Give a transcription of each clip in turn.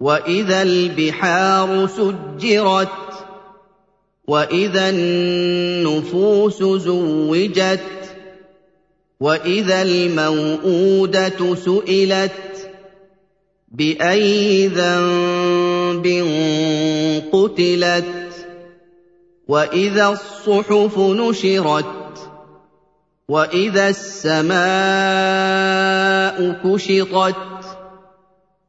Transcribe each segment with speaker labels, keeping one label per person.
Speaker 1: واذا البحار سجرت واذا النفوس زوجت واذا الموءوده سئلت باي ذنب قتلت واذا الصحف نشرت واذا السماء كشطت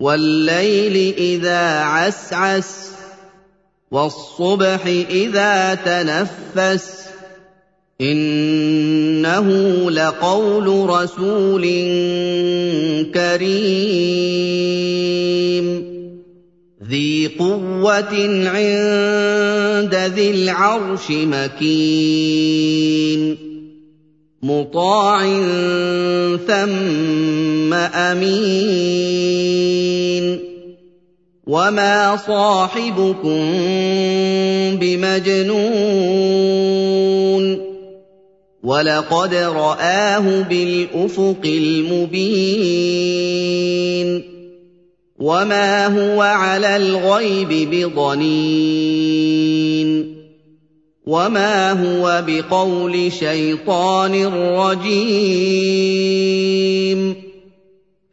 Speaker 1: وَاللَّيْلِ إِذَا عَسْعَسَ وَالصُّبْحِ إِذَا تَنَفَّسَ إِنَّهُ لَقَوْلُ رَسُولٍ كَرِيمٍ. ذِي قُوَّةٍ عِندَ ذِي الْعَرْشِ مَكِينٍ. مُّطَاعٍ ثَمَّ أَمِينٍ. وَمَا صَاحِبُكُم بِمَجْنُونٍ وَلَقَدْ رَآهُ بِالْأُفُقِ الْمُبِينِ وَمَا هُوَ عَلَى الْغَيْبِ بِضَنِينٍ وما هو بقول شيطان رجيم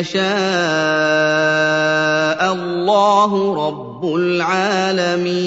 Speaker 1: يَشَاءَ اللَّهُ رَبُّ الْعَالَمِينَ.